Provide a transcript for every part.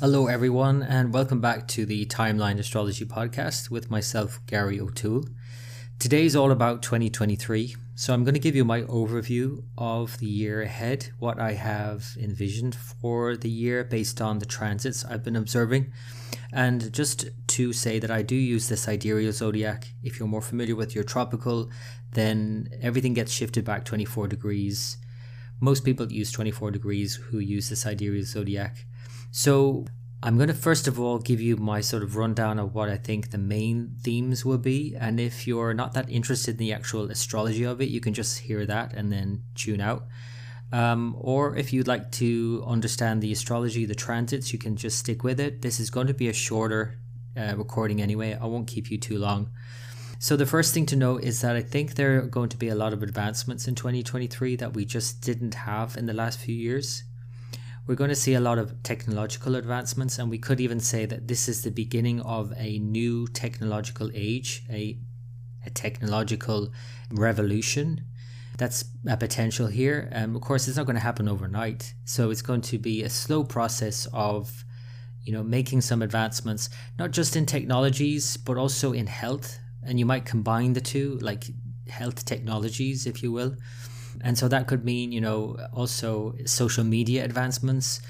Hello, everyone, and welcome back to the Timeline Astrology Podcast with myself, Gary O'Toole. Today is all about 2023, so I'm going to give you my overview of the year ahead, what I have envisioned for the year based on the transits I've been observing. And just to say that I do use the sidereal zodiac. If you're more familiar with your tropical, then everything gets shifted back 24 degrees. Most people use 24 degrees who use the sidereal zodiac. So I'm going to first of all give you my sort of rundown of what I think the main themes will be. And if you're not that interested in the actual astrology of it, you can just hear that and then tune out. Um, or if you'd like to understand the astrology, the transits, you can just stick with it. This is going to be a shorter uh, recording anyway. I won't keep you too long. So, the first thing to note is that I think there are going to be a lot of advancements in 2023 that we just didn't have in the last few years. We're going to see a lot of technological advancements, and we could even say that this is the beginning of a new technological age, a, a technological revolution. That's a potential here. Um, of course, it's not going to happen overnight, so it's going to be a slow process of, you know, making some advancements, not just in technologies, but also in health and you might combine the two, like health technologies, if you will. And so that could mean, you know, also social media advancements.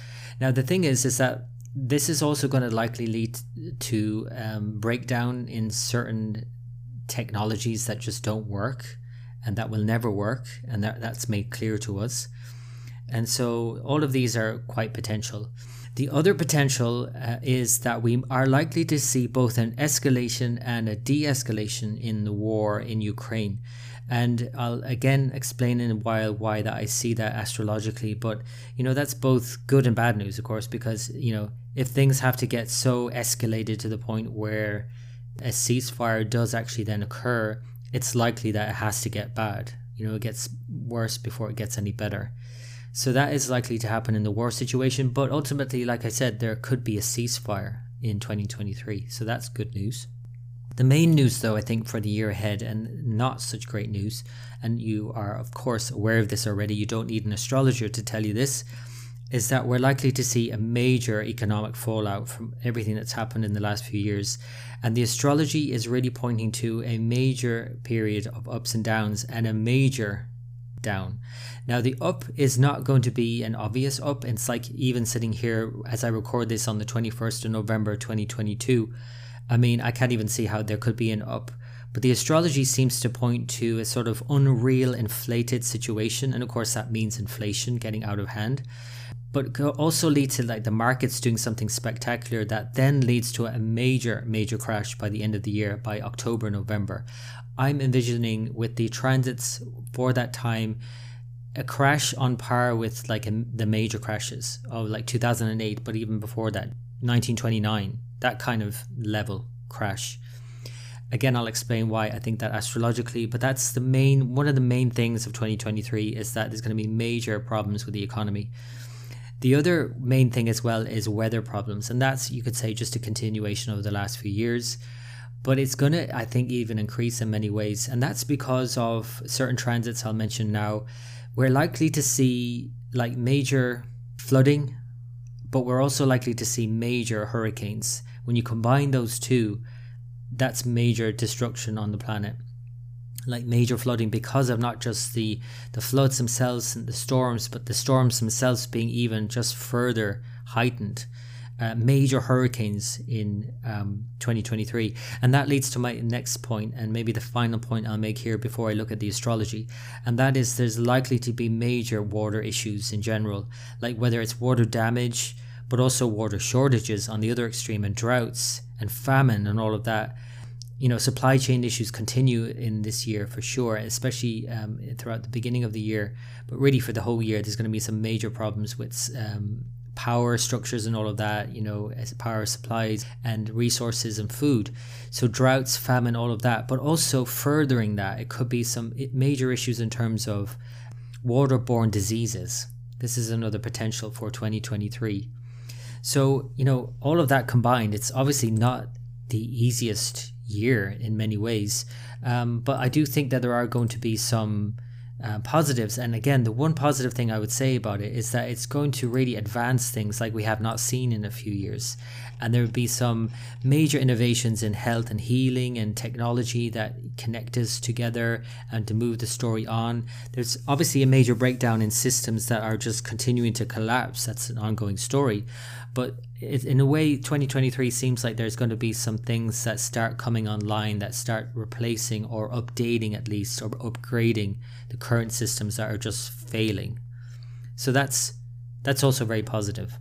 Now, the thing is, is that this is also going to likely lead to um, breakdown in certain technologies that just don't work and that will never work. And that, that's made clear to us. And so all of these are quite potential. The other potential uh, is that we are likely to see both an escalation and a de escalation in the war in Ukraine. And I'll again explain in a while why that I see that astrologically. But, you know, that's both good and bad news, of course, because, you know, if things have to get so escalated to the point where a ceasefire does actually then occur, it's likely that it has to get bad. You know, it gets worse before it gets any better. So that is likely to happen in the war situation. But ultimately, like I said, there could be a ceasefire in 2023. So that's good news. The main news, though, I think, for the year ahead, and not such great news, and you are, of course, aware of this already, you don't need an astrologer to tell you this, is that we're likely to see a major economic fallout from everything that's happened in the last few years. And the astrology is really pointing to a major period of ups and downs and a major down. Now, the up is not going to be an obvious up. It's like even sitting here as I record this on the 21st of November 2022. I mean, I can't even see how there could be an up. But the astrology seems to point to a sort of unreal, inflated situation. And of course, that means inflation getting out of hand. But also lead to like the markets doing something spectacular that then leads to a major, major crash by the end of the year, by October, November. I'm envisioning with the transits for that time a crash on par with like a, the major crashes of like 2008, but even before that, 1929, that kind of level crash. Again, I'll explain why I think that astrologically, but that's the main one of the main things of 2023 is that there's going to be major problems with the economy. The other main thing as well is weather problems, and that's you could say just a continuation of the last few years but it's going to, I think, even increase in many ways. And that's because of certain transits I'll mention now. We're likely to see like major flooding, but we're also likely to see major hurricanes. When you combine those two, that's major destruction on the planet. Like major flooding because of not just the, the floods themselves and the storms, but the storms themselves being even just further heightened uh, major hurricanes in um, 2023. And that leads to my next point, and maybe the final point I'll make here before I look at the astrology. And that is there's likely to be major water issues in general, like whether it's water damage, but also water shortages on the other extreme, and droughts and famine and all of that. You know, supply chain issues continue in this year for sure, especially um, throughout the beginning of the year, but really for the whole year, there's going to be some major problems with um, power structures and all of that, you know, as power supplies and resources and food. So droughts, famine, all of that. But also furthering that, it could be some major issues in terms of waterborne diseases. This is another potential for 2023. So, you know, all of that combined, it's obviously not the easiest year in many ways. Um, but I do think that there are going to be some uh, positives. And again, the one positive thing I would say about it is that it's going to really advance things like we have not seen in a few years. And there will be some major innovations in health and healing and technology that connect us together and to move the story on. There's obviously a major breakdown in systems that are just continuing to collapse. That's an ongoing story. But it, in a way, 2023 seems like there's going to be some things that start coming online that start replacing or updating at least or upgrading the current systems that are just failing. So that's that's also very positive.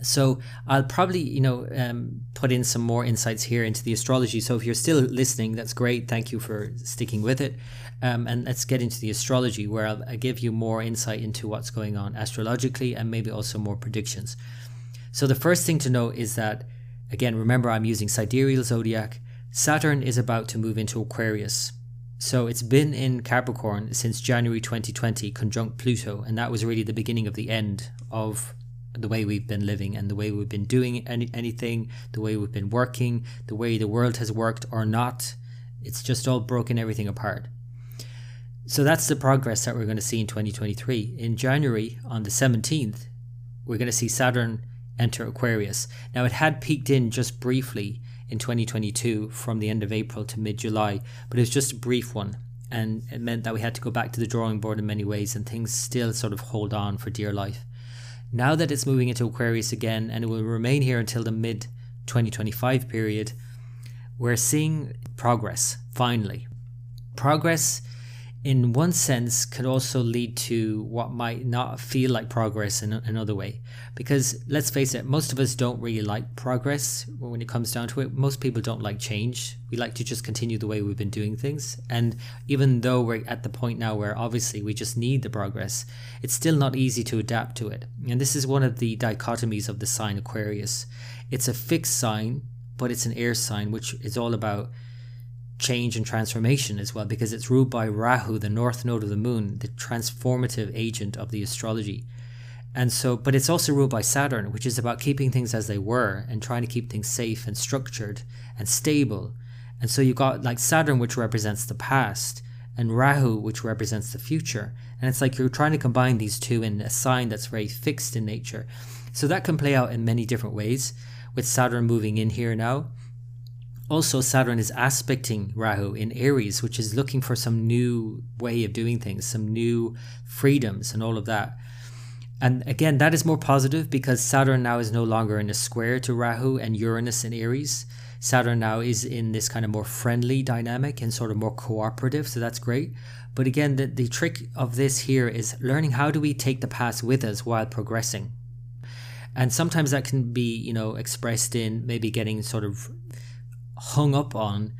So I'll probably you know um, put in some more insights here into the astrology. So if you're still listening, that's great. Thank you for sticking with it. Um, and let's get into the astrology, where I'll, I'll give you more insight into what's going on astrologically and maybe also more predictions. So the first thing to note is that, again, remember I'm using sidereal zodiac. Saturn is about to move into Aquarius. So it's been in Capricorn since January 2020, conjunct Pluto, and that was really the beginning of the end of the way we've been living and the way we've been doing any, anything, the way we've been working, the way the world has worked or not. It's just all broken everything apart. So that's the progress that we're going to see in 2023. In January, on the 17th, we're going to see Saturn enter Aquarius. Now, it had peeked in just briefly in 2022 from the end of April to mid July, but it was just a brief one. And it meant that we had to go back to the drawing board in many ways, and things still sort of hold on for dear life. Now that it's moving into Aquarius again, and it will remain here until the mid 2025 period, we're seeing progress, finally. Progress in one sense could also lead to what might not feel like progress in another way. Because let's face it most of us don't really like progress when it comes down to it. Most people don't like change. We like to just continue the way we've been doing things. And even though we're at the point now where obviously we just need the progress it's still not easy to adapt to it. And this is one of the dichotomies of the sign aquarius. It's a fixed sign but it's an air sign which is all about change and transformation as well because it's ruled by Rahu, the north node of the moon, the transformative agent of the astrology. And so, but it's also ruled by Saturn, which is about keeping things as they were and trying to keep things safe and structured and stable. And so you've got like Saturn, which represents the past, and Rahu, which represents the future. And it's like you're trying to combine these two in a sign that's very fixed in nature. So that can play out in many different ways, with Saturn moving in here now. Also, Saturn is aspecting Rahu in Aries, which is looking for some new way of doing things, some new freedoms, and all of that. And again, that is more positive because Saturn now is no longer in a square to Rahu and Uranus in Aries. Saturn now is in this kind of more friendly dynamic and sort of more cooperative, so that's great. But again, the, the trick of this here is learning how do we take the past with us while progressing. And sometimes that can be, you know, expressed in maybe getting sort of hung up on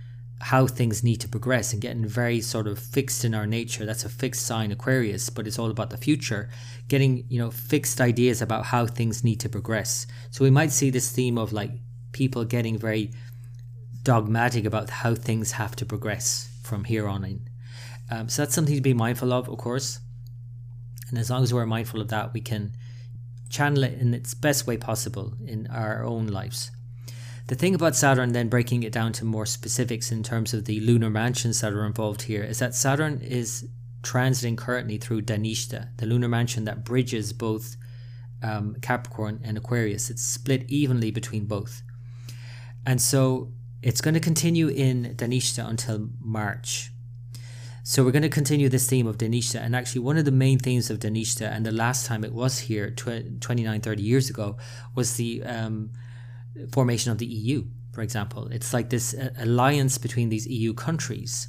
how things need to progress and getting very sort of fixed in our nature. That's a fixed sign aquarius but it's all about the future. Getting you know fixed ideas about how things need to progress. So we might see this theme of like people getting very dogmatic about how things have to progress from here on in. Um, so that's something to be mindful of of course. And as long as we're mindful of that we can channel it in its best way possible in our own lives the thing about Saturn, then breaking it down to more specifics in terms of the lunar mansions that are involved here, is that Saturn is transiting currently through Dhanishta, the lunar mansion that bridges both um, Capricorn and Aquarius. It's split evenly between both. And so it's going to continue in Dhanishta until March. So we're going to continue this theme of Dhanishta. And actually, one of the main themes of Dhanishta, and the last time it was here, tw- 29, 30 years ago, was the um, formation of the EU, for example. It's like this uh, alliance between these EU countries.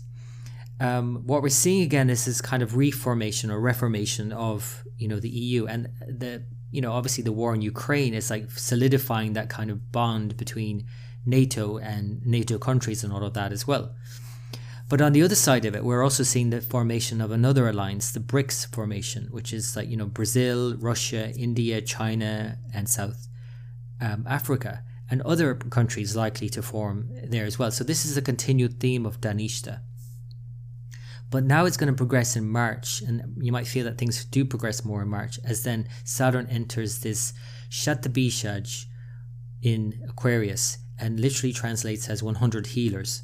Um, what we're seeing again is this kind of reformation or reformation of you know the EU and the you know obviously the war in Ukraine is like solidifying that kind of bond between NATO and NATO countries and all of that as well. But on the other side of it, we're also seeing the formation of another alliance, the BRICS formation, which is like you know Brazil, Russia, India, China, and South um, Africa and other countries likely to form there as well. So this is a continued theme of Dhanishta. But now it's going to progress in March, and you might feel that things do progress more in March, as then Saturn enters this Shatabishaj in Aquarius and literally translates as 100 healers.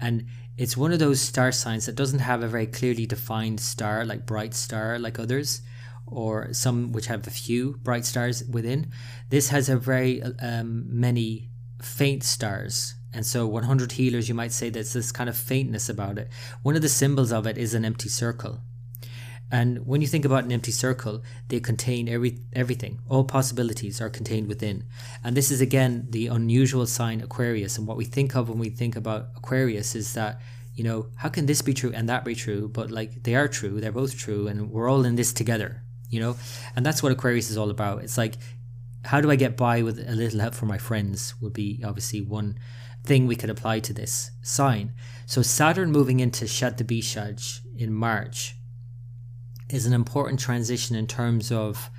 And It's one of those star signs that doesn't have a very clearly defined star, like bright star, like others, or some which have a few bright stars within. This has a very um, many faint stars. And so 100 healers, you might say there's this kind of faintness about it. One of the symbols of it is an empty circle. And when you think about an empty circle, they contain every everything. All possibilities are contained within. And this is again the unusual sign Aquarius. And what we think of when we think about Aquarius is that, you know, how can this be true and that be true? But like they are true, they're both true, and we're all in this together, you know? And that's what Aquarius is all about. It's like, how do I get by with a little help from my friends would be obviously one thing we could apply to this sign. So Saturn moving into Shatabishaj in March is an important transition in terms of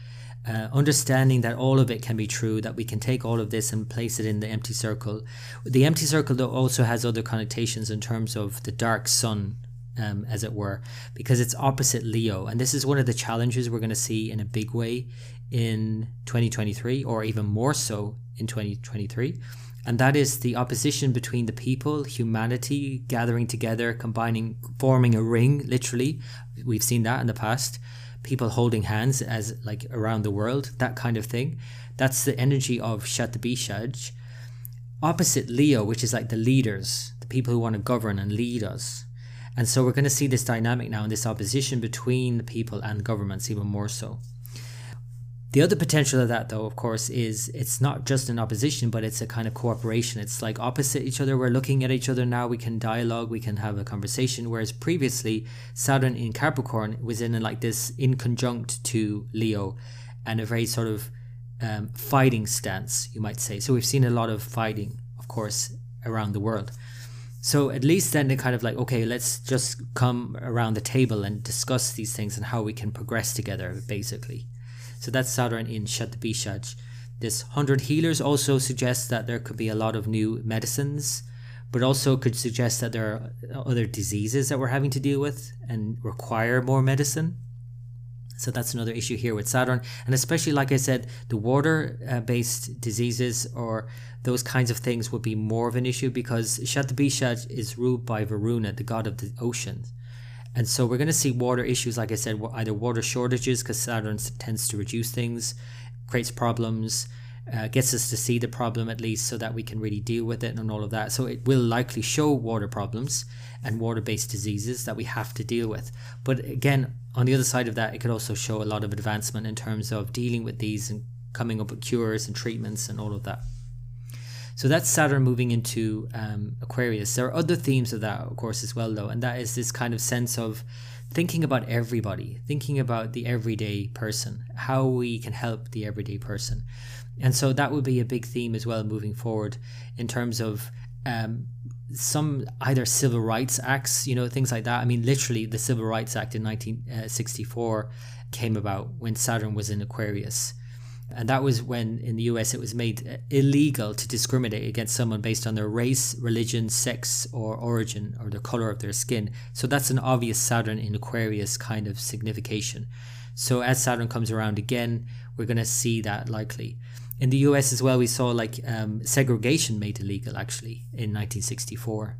uh, understanding that all of it can be true, that we can take all of this and place it in the empty circle. The empty circle, though, also has other connotations in terms of the dark sun, um, as it were, because it's opposite Leo. And this is one of the challenges we're going to see in a big way in 2023, or even more so in 2023 and that is the opposition between the people, humanity gathering together, combining, forming a ring, literally. We've seen that in the past. People holding hands as like around the world, that kind of thing. That's the energy of Shatabishaj. Opposite Leo, which is like the leaders, the people who want to govern and lead us. And so we're going to see this dynamic now and this opposition between the people and governments even more so. The other potential of that, though, of course, is it's not just an opposition, but it's a kind of cooperation. It's like opposite each other. We're looking at each other now. We can dialogue. We can have a conversation. Whereas previously, Saturn in Capricorn was in like this in conjunct to Leo, and a very sort of um, fighting stance, you might say. So we've seen a lot of fighting, of course, around the world. So at least then they kind of like, okay, let's just come around the table and discuss these things and how we can progress together, basically. So that's Saturn in Shatabishaj. This 100 healers also suggests that there could be a lot of new medicines, but also could suggest that there are other diseases that we're having to deal with and require more medicine. So that's another issue here with Saturn. And especially, like I said, the water uh, based diseases or those kinds of things would be more of an issue because Shatabishaj is ruled by Varuna, the god of the oceans. And so we're going to see water issues, like I said, either water shortages because Saturn tends to reduce things, creates problems, uh, gets us to see the problem at least so that we can really deal with it and all of that. So it will likely show water problems and water based diseases that we have to deal with. But again, on the other side of that, it could also show a lot of advancement in terms of dealing with these and coming up with cures and treatments and all of that. So that's Saturn moving into um, Aquarius. There are other themes of that, of course, as well, though, and that is this kind of sense of thinking about everybody, thinking about the everyday person, how we can help the everyday person. And so that would be a big theme as well moving forward in terms of um, some either civil rights acts, you know, things like that. I mean, literally, the Civil Rights Act in 1964 uh, came about when Saturn was in Aquarius. And that was when in the US it was made illegal to discriminate against someone based on their race, religion, sex, or origin, or the color of their skin. So that's an obvious Saturn in Aquarius kind of signification. So as Saturn comes around again, we're going to see that likely. In the US as well, we saw like um, segregation made illegal actually in 1964.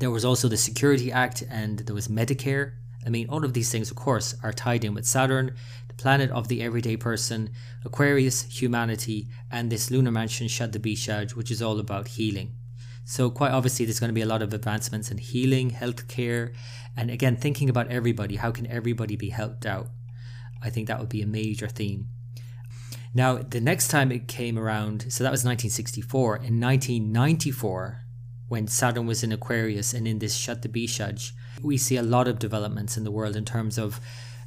There was also the Security Act and there was Medicare. I mean, all of these things, of course, are tied in with Saturn planet of the everyday person, Aquarius, humanity, and this lunar mansion Shatabishaj, which is all about healing. So, quite obviously, there's going to be a lot of advancements in healing, healthcare, and again, thinking about everybody. How can everybody be helped out? I think that would be a major theme. Now, the next time it came around, so that was 1964. In 1994, when Saturn was in Aquarius and in this Shatabishaj, we see a lot of developments in the world in terms of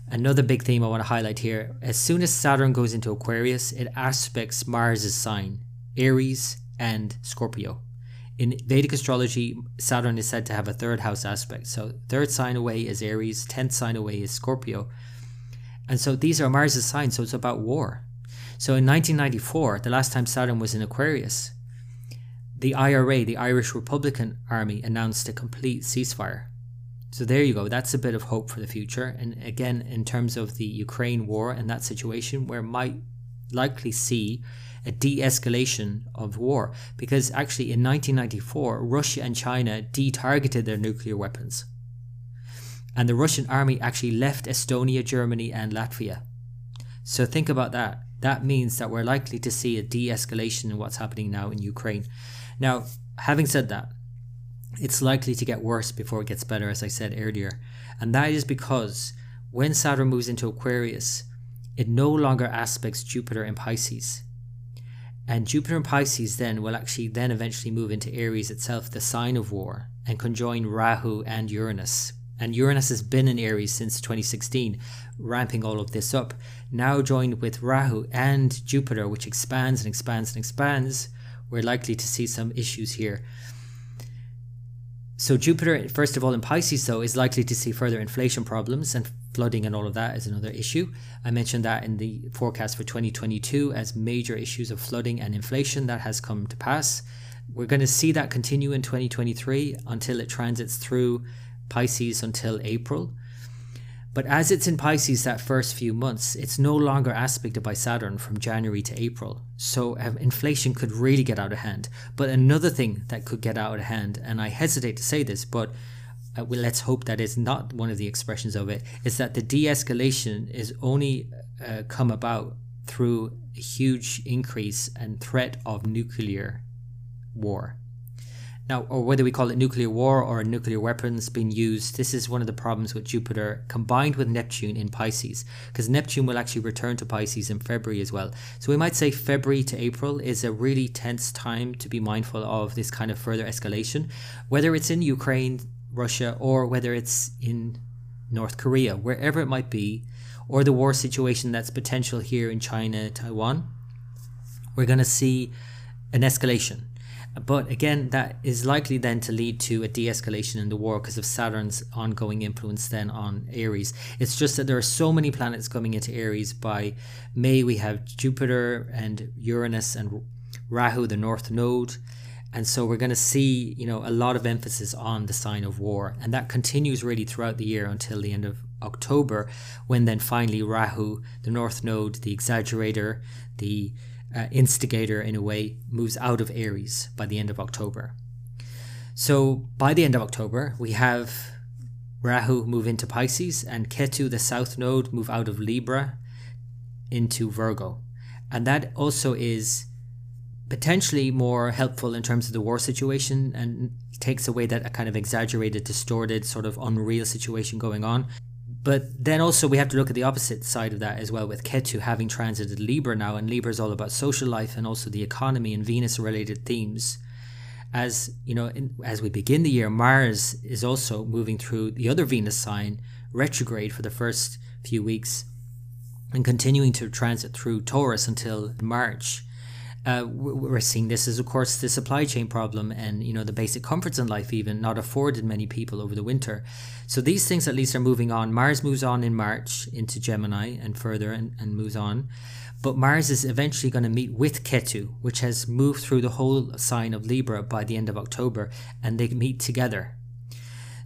Another big theme I want to highlight here as soon as Saturn goes into Aquarius, it aspects Mars' sign, Aries and Scorpio. In Vedic astrology, Saturn is said to have a third house aspect. So, third sign away is Aries, tenth sign away is Scorpio. And so these are Mars' signs, so it's about war. So in 1994, the last time Saturn was in Aquarius, the IRA, the Irish Republican Army, announced a complete ceasefire. So there you go. That's a bit of hope for the future. And again, in terms of the Ukraine war and that situation, where might likely see a de escalation of war. Because actually, in 1994, Russia and China de targeted their nuclear weapons. And the Russian army actually left Estonia, Germany, and Latvia. So think about that. That means that we're likely to see a de escalation in what's happening now in Ukraine. Now, having said that, it's likely to get worse before it gets better, as I said earlier. And that is because when Saturn moves into Aquarius, it no longer aspects Jupiter in Pisces. And Jupiter in Pisces then will actually then eventually move into Aries itself, the sign of war, and conjoin Rahu and Uranus. And Uranus has been in Aries since 2016, ramping all of this up. Now joined with Rahu and Jupiter, which expands and expands and expands, we're likely to see some issues here. So Jupiter, first of all, in Pisces, though, is likely to see further inflation problems and flooding and all of that is another issue. I mentioned that in the forecast for 2022 as major issues of flooding and inflation that has come to pass. We're going to see that continue in 2023 until it transits through Pisces until April. But as it's in Pisces that first few months, it's no longer aspected by Saturn from January to April. So um, inflation could really get out of hand. But another thing that could get out of hand, and I hesitate to say this, but uh, well, let's hope that is not one of the expressions of it, is that the de escalation is only uh, come about through a huge increase and threat of nuclear war. Now, or whether we call it nuclear war or nuclear weapons being used, this is one of the problems with Jupiter combined with Neptune in Pisces, because Neptune will actually return to Pisces in February as well. So we might say February to April is a really tense time to be mindful of this kind of further escalation, whether it's in Ukraine, Russia, or whether it's in North Korea, wherever it might be, or the war situation that's potential here in China, Taiwan. We're going to see an escalation but again, that is likely then to lead to a de escalation in the war because of Saturn's ongoing influence then on Aries. It's just that there are so many planets coming into Aries. By May, we have Jupiter and Uranus and Rahu, the North Node. And so we're going to see, you know, a lot of emphasis on the sign of war. And that continues really throughout the year until the end of October, when then finally Rahu, the North Node, the exaggerator, the uh, instigator in a way moves out of Aries by the end of October. So by the end of October, we have Rahu move into Pisces and Ketu, the south node, move out of Libra into Virgo. And that also is potentially more helpful in terms of the war situation and takes away that kind of exaggerated, distorted, sort of unreal situation going on but then also we have to look at the opposite side of that as well with Ketu having transited Libra now, and Libra is all about social life and also the economy and Venus related themes. As you know, in, as we begin the year, Mars is also moving through the other Venus sign retrograde for the first few weeks and continuing to transit through Taurus until March uh, we're seeing this as, of course, the supply chain problem and you know the basic comforts in life even not afforded many people over the winter. So these things at least are moving on. Mars moves on in March into Gemini and further and, and moves on. But Mars is eventually going to meet with Ketu, which has moved through the whole sign of Libra by the end of October, and they meet together.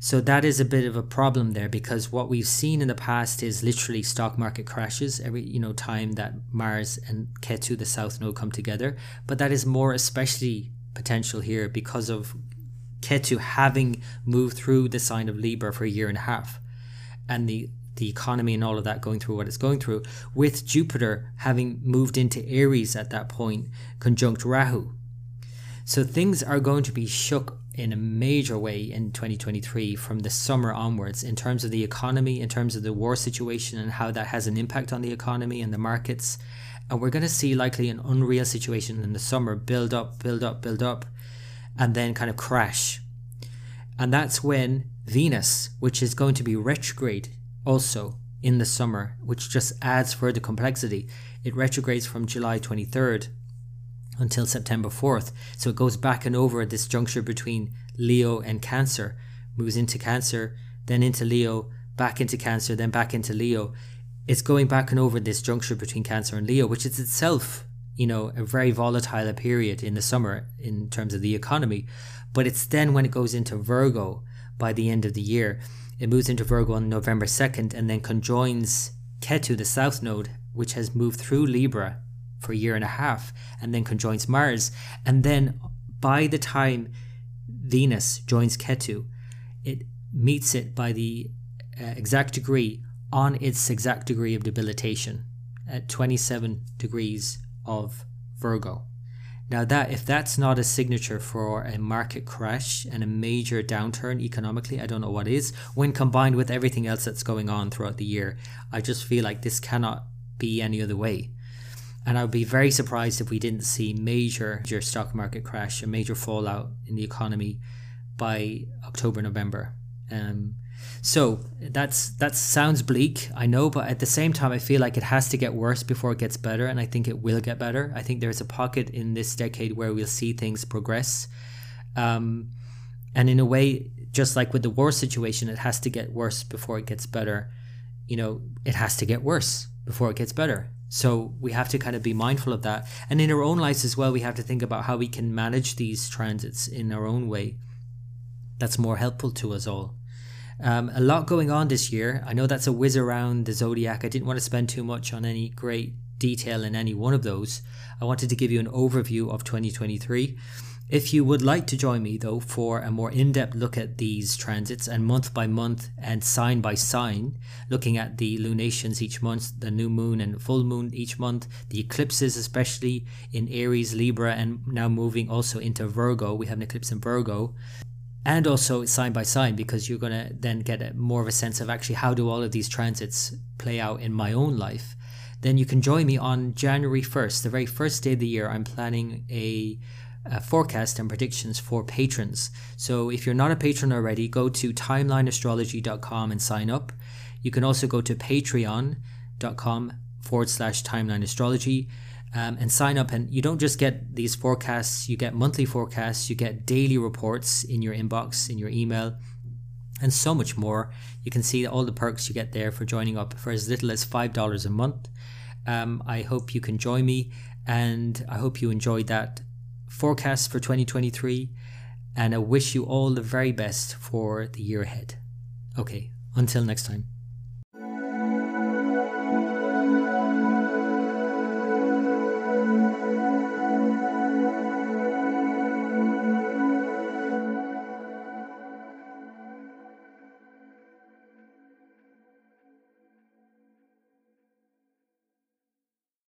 So that is a bit of a problem there because what we've seen in the past is literally stock market crashes every you know time that Mars and Ketu the south node come together. But that is more especially potential here because of Ketu having moved through the sign of Libra for a year and a half, and the the economy and all of that going through what it's going through, with Jupiter having moved into Aries at that point, conjunct Rahu. So things are going to be shook in a major way in 2023 from the summer onwards in terms of the economy, in terms of the war situation and how that has an impact on the economy and the markets. And we're going to see likely an unreal situation in the summer build up, build up, build up, and then kind of crash. And that's when Venus, which is going to be retrograde also in the summer, which just adds further complexity, it retrogrades from July 23rd until September 4th. So it goes back and over at this juncture between Leo and Cancer, moves into Cancer, then into Leo, back into Cancer, then back into Leo. It's going back and over this juncture between Cancer and Leo, which is itself, you know, a very volatile period in the summer in terms of the economy. But it's then when it goes into Virgo by the end of the year. It moves into Virgo on November 2nd and then conjoins Ketu, the south node, which has moved through Libra for a year and a half and then conjoins Mars. And then by the time Venus joins Ketu, it meets it by the uh, exact degree on its exact degree of debilitation at 27 degrees of Virgo. Now that if that's not a signature for a market crash and a major downturn economically, I don't know what is. When combined with everything else that's going on throughout the year, I just feel like this cannot be any other way. And I would be very surprised if we didn't see major, major stock market crash, a major fallout in the economy by October, November. Um, so that's that sounds bleak, I know, but at the same time, I feel like it has to get worse before it gets better, and I think it will get better. I think there's a pocket in this decade where we'll see things progress, um, and in a way, just like with the war situation, it has to get worse before it gets better. You know, it has to get worse before it gets better. So we have to kind of be mindful of that, and in our own lives as well, we have to think about how we can manage these transits in our own way. That's more helpful to us all. Um, a lot going on this year. I know that's a whiz around the zodiac. I didn't want to spend too much on any great detail in any one of those. I wanted to give you an overview of 2023. If you would like to join me, though, for a more in depth look at these transits and month by month and sign by sign, looking at the lunations each month, the new moon and full moon each month, the eclipses, especially in Aries, Libra, and now moving also into Virgo, we have an eclipse in Virgo and also sign by sign because you're going to then get a, more of a sense of actually how do all of these transits play out in my own life then you can join me on january 1st the very first day of the year i'm planning a, a forecast and predictions for patrons so if you're not a patron already go to timelineastrology.com and sign up you can also go to patreon.com forward slash timeline astrology um, and sign up. And you don't just get these forecasts, you get monthly forecasts, you get daily reports in your inbox, in your email, and so much more. You can see all the perks you get there for joining up for as little as $5 a month. Um, I hope you can join me, and I hope you enjoyed that forecast for 2023. And I wish you all the very best for the year ahead. Okay, until next time.